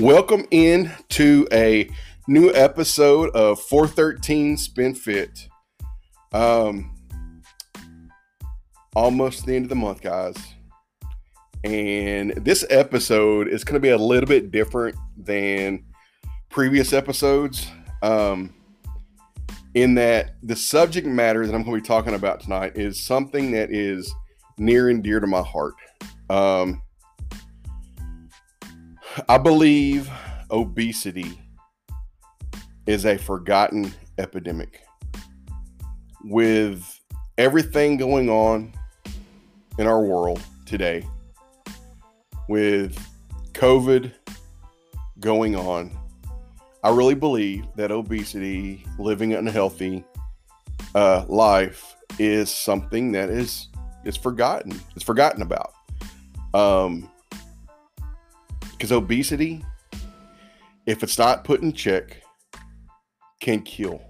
Welcome in to a new episode of 413 Spin Fit. Um, almost the end of the month, guys. And this episode is going to be a little bit different than previous episodes. Um, in that the subject matter that I'm going to be talking about tonight is something that is near and dear to my heart. Um, I believe obesity is a forgotten epidemic. With everything going on in our world today, with COVID going on, I really believe that obesity, living an unhealthy uh, life, is something that is is forgotten. It's forgotten about. Um, because obesity, if it's not put in check, can kill.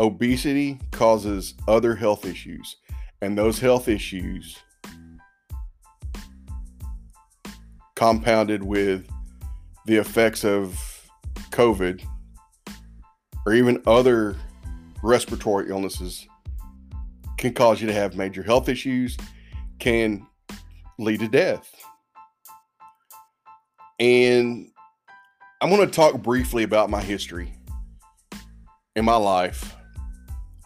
Obesity causes other health issues, and those health issues compounded with the effects of COVID or even other respiratory illnesses can cause you to have major health issues, can lead to death. And I'm going to talk briefly about my history and my life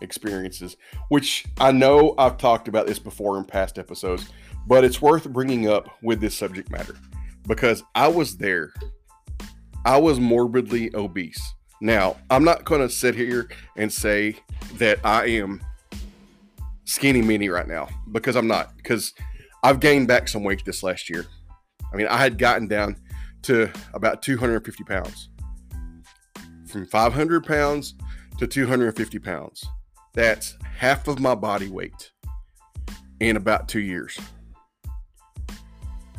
experiences, which I know I've talked about this before in past episodes, but it's worth bringing up with this subject matter because I was there. I was morbidly obese. Now, I'm not going to sit here and say that I am skinny mini right now because I'm not, because I've gained back some weight this last year. I mean, I had gotten down to about 250 pounds. From 500 pounds to 250 pounds. That's half of my body weight in about two years.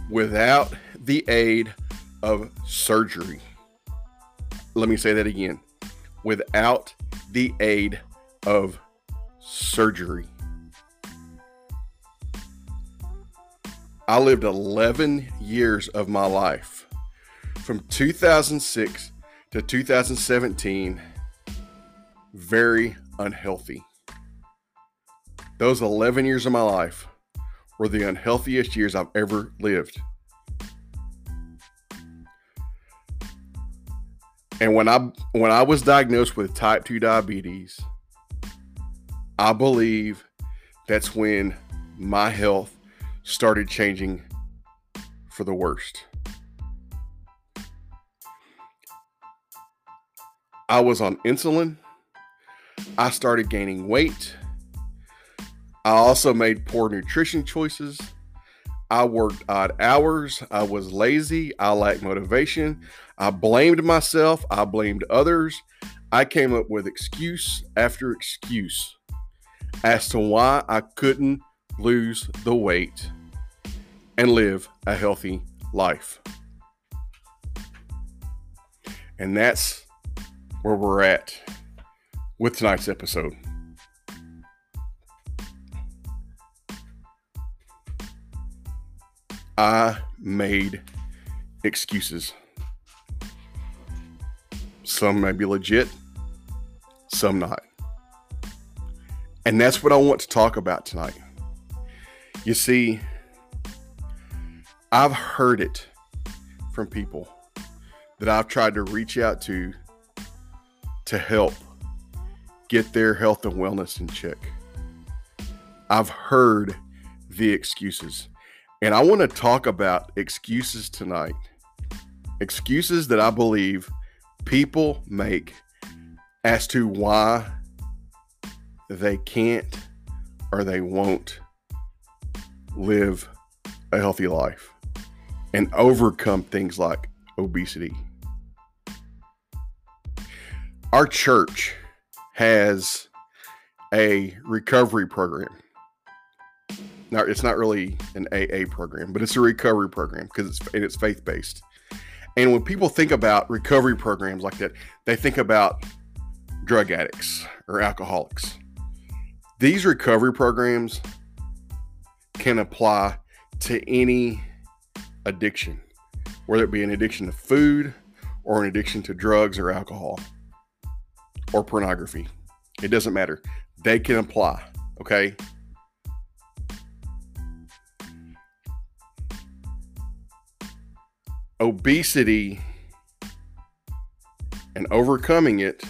Without the aid of surgery. Let me say that again. Without the aid of surgery. I lived 11 years of my life from 2006 to 2017 very unhealthy. Those 11 years of my life were the unhealthiest years I've ever lived. And when I when I was diagnosed with type 2 diabetes, I believe that's when my health started changing for the worst. I was on insulin. I started gaining weight. I also made poor nutrition choices. I worked odd hours. I was lazy. I lacked motivation. I blamed myself. I blamed others. I came up with excuse after excuse as to why I couldn't lose the weight and live a healthy life. And that's where we're at with tonight's episode. I made excuses. Some may be legit, some not. And that's what I want to talk about tonight. You see, I've heard it from people that I've tried to reach out to to help get their health and wellness in check. I've heard the excuses, and I want to talk about excuses tonight. Excuses that I believe people make as to why they can't or they won't live a healthy life and overcome things like obesity our church has a recovery program. Now, it's not really an AA program, but it's a recovery program because it's it's faith based. And when people think about recovery programs like that, they think about drug addicts or alcoholics. These recovery programs can apply to any addiction, whether it be an addiction to food or an addiction to drugs or alcohol or pornography. It doesn't matter. They can apply, okay? Obesity and overcoming it,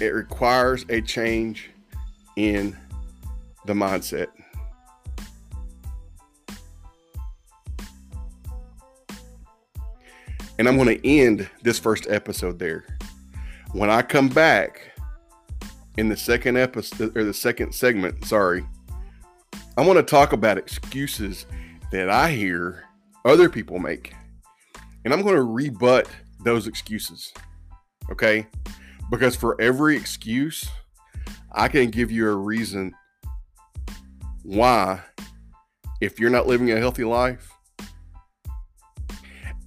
it requires a change in the mindset. And I'm going to end this first episode there. When I come back in the second episode or the second segment, sorry, I want to talk about excuses that I hear other people make. And I'm going to rebut those excuses. Okay? Because for every excuse, I can give you a reason why, if you're not living a healthy life,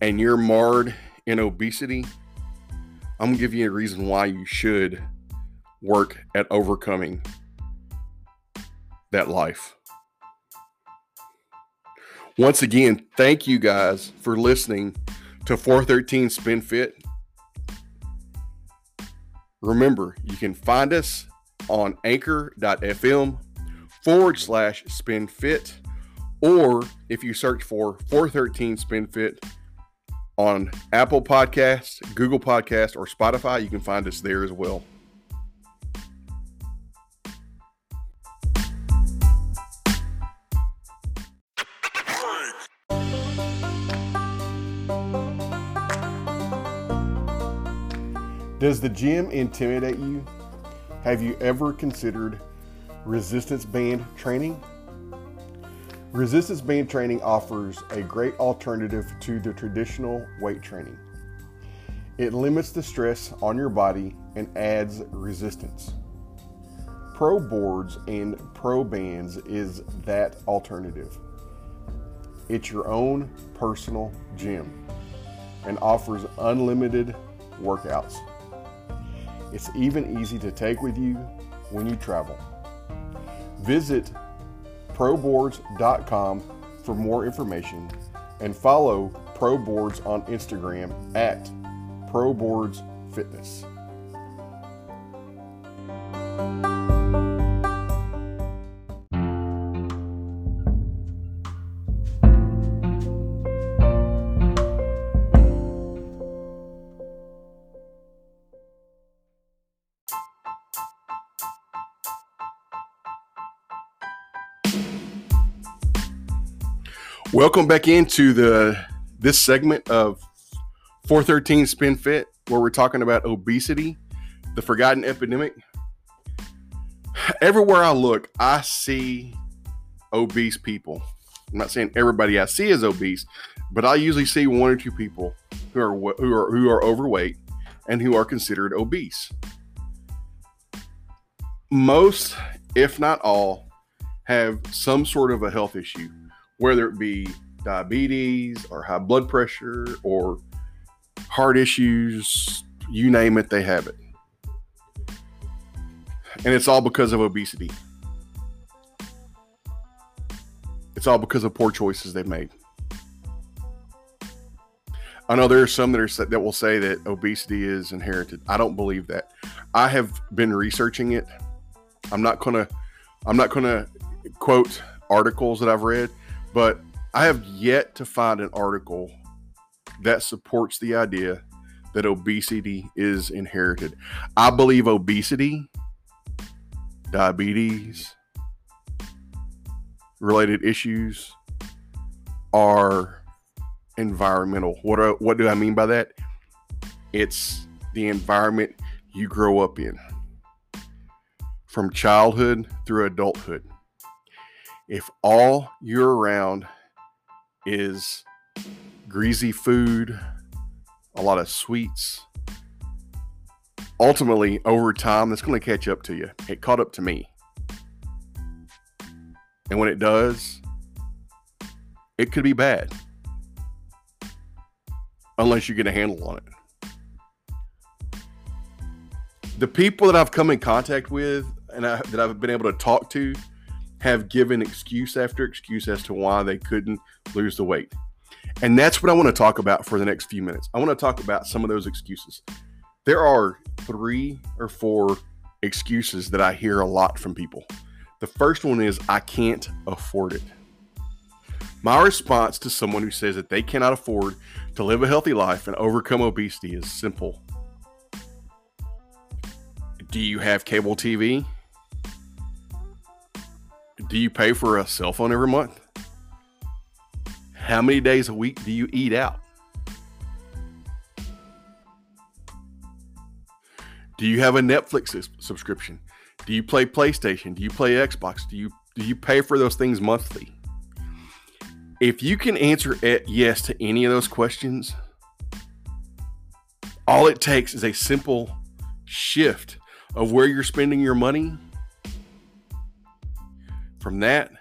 and you're marred in obesity, I'm gonna give you a reason why you should work at overcoming that life. Once again, thank you guys for listening to 413 Spin Fit. Remember, you can find us on anchor.fm forward slash spin fit, or if you search for 413 Spin Fit on Apple Podcasts, Google Podcasts, or Spotify. You can find us there as well. Does the gym intimidate you? Have you ever considered resistance band training? Resistance band training offers a great alternative to the traditional weight training. It limits the stress on your body and adds resistance. Pro boards and pro bands is that alternative. It's your own personal gym and offers unlimited workouts. It's even easy to take with you when you travel. Visit proboards.com for more information and follow ProBoards on Instagram at ProBoardsFitness. Welcome back into the this segment of 413 Spin Fit, where we're talking about obesity, the forgotten epidemic. Everywhere I look, I see obese people. I'm not saying everybody I see is obese, but I usually see one or two people who are who are who are overweight and who are considered obese. Most, if not all, have some sort of a health issue whether it be diabetes or high blood pressure or heart issues, you name it, they have it. And it's all because of obesity. It's all because of poor choices they've made. I know there are some that are that will say that obesity is inherited. I don't believe that. I have been researching it. I'm not gonna I'm not gonna quote articles that I've read, but I have yet to find an article that supports the idea that obesity is inherited. I believe obesity, diabetes, related issues are environmental. What do, what do I mean by that? It's the environment you grow up in from childhood through adulthood if all you're around is greasy food, a lot of sweets, ultimately over time that's going to catch up to you. It caught up to me. And when it does, it could be bad. Unless you get a handle on it. The people that I've come in contact with and I, that I've been able to talk to have given excuse after excuse as to why they couldn't lose the weight. And that's what I want to talk about for the next few minutes. I want to talk about some of those excuses. There are three or four excuses that I hear a lot from people. The first one is, I can't afford it. My response to someone who says that they cannot afford to live a healthy life and overcome obesity is simple. Do you have cable TV? Do you pay for a cell phone every month? How many days a week do you eat out? Do you have a Netflix subscription? Do you play PlayStation? Do you play Xbox? Do you do you pay for those things monthly? If you can answer yes to any of those questions, all it takes is a simple shift of where you're spending your money. From that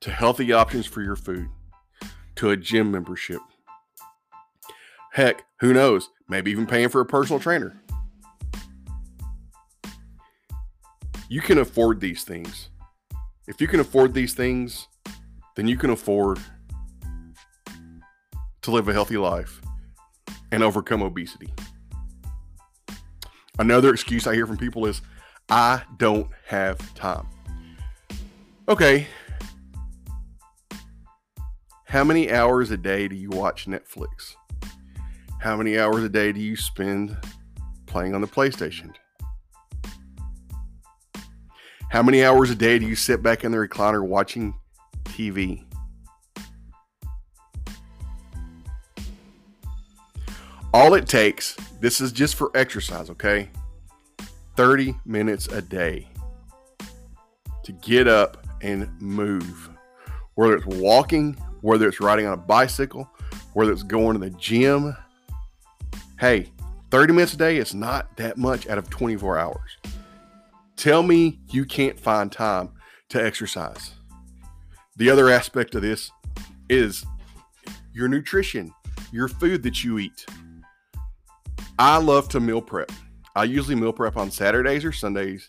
to healthy options for your food, to a gym membership. Heck, who knows? Maybe even paying for a personal trainer. You can afford these things. If you can afford these things, then you can afford to live a healthy life and overcome obesity. Another excuse I hear from people is, I don't have time. Okay. How many hours a day do you watch Netflix? How many hours a day do you spend playing on the PlayStation? How many hours a day do you sit back in the recliner watching TV? All it takes, this is just for exercise, okay? 30 minutes a day to get up and move. Whether it's walking, whether it's riding on a bicycle, whether it's going to the gym. Hey, 30 minutes a day is not that much out of 24 hours. Tell me you can't find time to exercise. The other aspect of this is your nutrition, your food that you eat. I love to meal prep. I usually meal prep on Saturdays or Sundays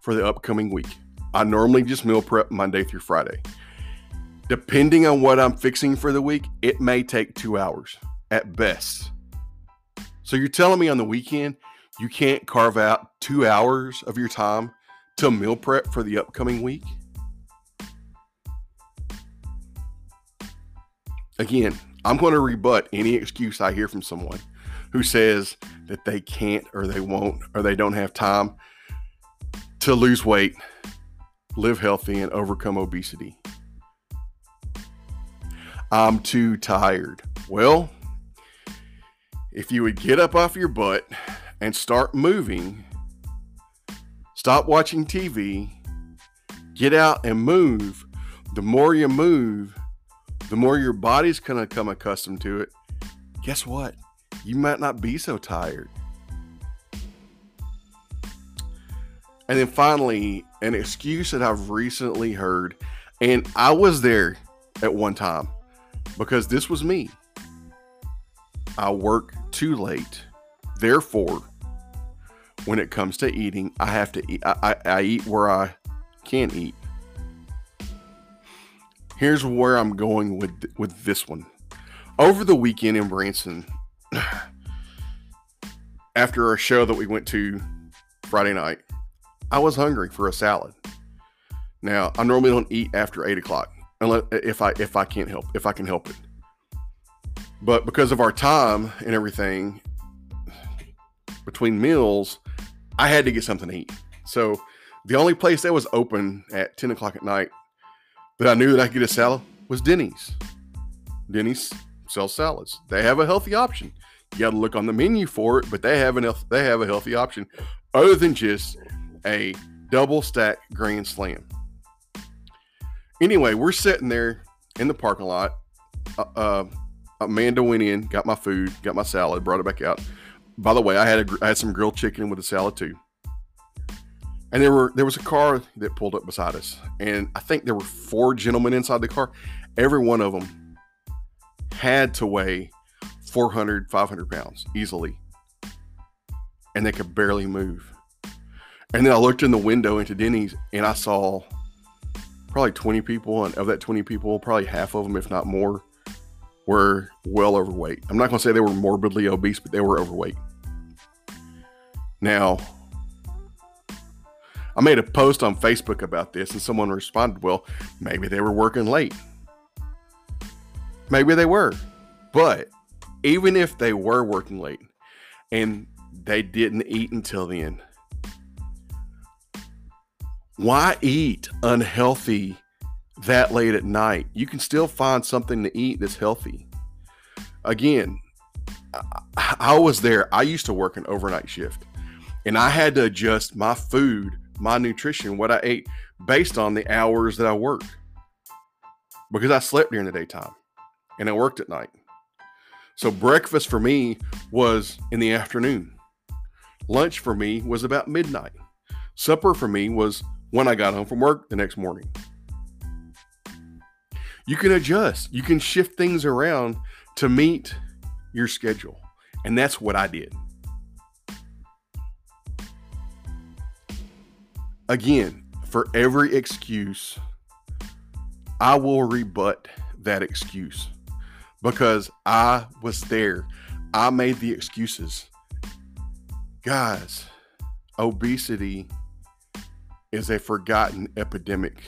for the upcoming week. I normally just meal prep Monday through Friday. Depending on what I'm fixing for the week, it may take two hours at best. So you're telling me on the weekend you can't carve out two hours of your time to meal prep for the upcoming week? Again, I'm going to rebut any excuse I hear from someone who says that they can't or they won't or they don't have time to lose weight, live healthy, and overcome obesity. I'm too tired. Well, if you would get up off your butt and start moving, stop watching TV, get out and move, the more you move, the more your body's going to come accustomed to it. Guess what? you might not be so tired. And then finally, an excuse that I've recently heard, and I was there at one time because this was me. I work too late. Therefore, when it comes to eating, I have to eat. I, I, I eat where I can't eat. Here's where I'm going with with this one. Over the weekend in Branson, after a show that we went to Friday night, I was hungry for a salad. Now, I normally don't eat after eight o'clock unless uh, if I if I can't help if I can help it. But because of our time and everything between meals, I had to get something to eat. So the only place that was open at 10 o'clock at night that I knew that I could get a salad was Denny's. Denny's sells salads. They have a healthy option. You got to look on the menu for it, but they have an they have a healthy option other than just a double stack grand slam. Anyway, we're sitting there in the parking lot. Uh, uh, Amanda went in, got my food, got my salad, brought it back out. By the way, I had a, I had some grilled chicken with a salad too. And there were there was a car that pulled up beside us, and I think there were four gentlemen inside the car. Every one of them had to weigh 400, 500 pounds easily. And they could barely move. And then I looked in the window into Denny's and I saw probably 20 people. And of that 20 people, probably half of them, if not more, were well overweight. I'm not going to say they were morbidly obese, but they were overweight. Now, I made a post on Facebook about this and someone responded, well, maybe they were working late. Maybe they were. But even if they were working late and they didn't eat until then, why eat unhealthy that late at night? You can still find something to eat that's healthy. Again, I was there. I used to work an overnight shift and I had to adjust my food, my nutrition, what I ate based on the hours that I worked because I slept during the daytime and I worked at night. So breakfast for me was in the afternoon. Lunch for me was about midnight. Supper for me was when I got home from work the next morning. You can adjust, you can shift things around to meet your schedule. And that's what I did. Again, for every excuse, I will rebut that excuse because I was there. I made the excuses. Guys, obesity is a forgotten epidemic.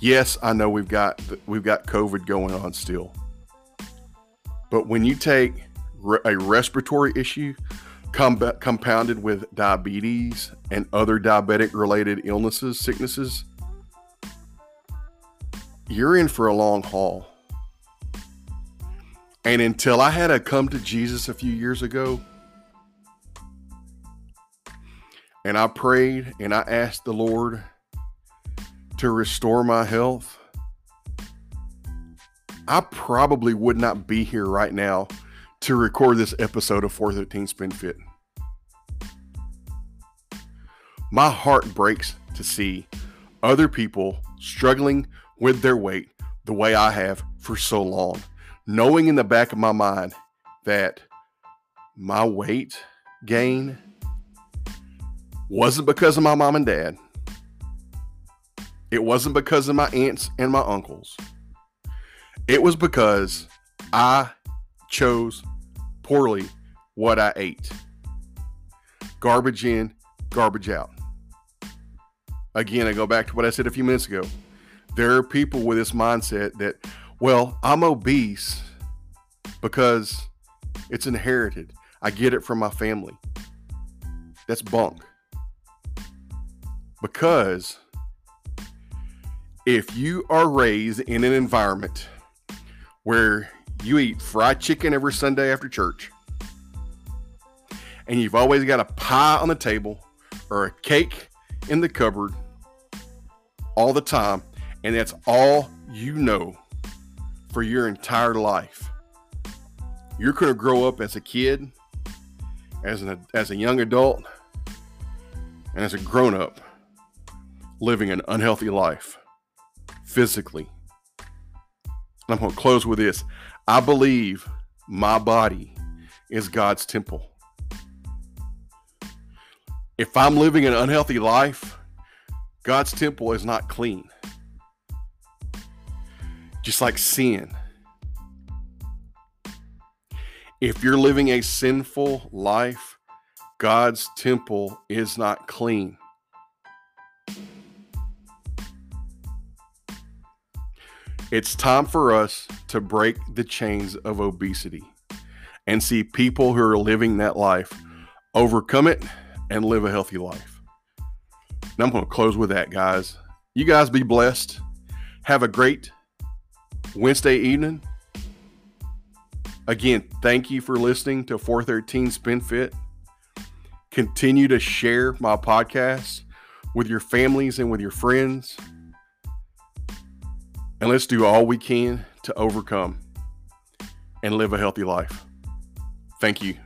Yes, I know we've got we've got COVID going on still. But when you take a respiratory issue compounded with diabetes and other diabetic related illnesses, sicknesses, you're in for a long haul. And until I had to come to Jesus a few years ago, and I prayed and I asked the Lord to restore my health, I probably would not be here right now to record this episode of 413 Spin Fit. My heart breaks to see other people struggling with their weight the way I have for so long knowing in the back of my mind that my weight gain wasn't because of my mom and dad. It wasn't because of my aunts and my uncles. It was because I chose poorly what I ate. Garbage in, garbage out. Again, I go back to what I said a few minutes ago. There are people with this mindset that well, I'm obese because it's inherited. I get it from my family. That's bunk. Because if you are raised in an environment where you eat fried chicken every Sunday after church, and you've always got a pie on the table or a cake in the cupboard all the time, and that's all you know for your entire life. You're going to grow up as a kid, as an as a young adult, and as a grown up living an unhealthy life physically. And I'm going to close with this. I believe my body is God's temple. If I'm living an unhealthy life, God's temple is not clean just like sin. If you're living a sinful life, God's temple is not clean. It's time for us to break the chains of obesity and see people who are living that life overcome it and live a healthy life. I'm going to close with that, guys. You guys be blessed. Have a great Wednesday evening. Again, thank you for listening to 413 Spin Fit. Continue to share my podcast with your families and with your friends. And let's do all we can to overcome and live a healthy life. Thank you.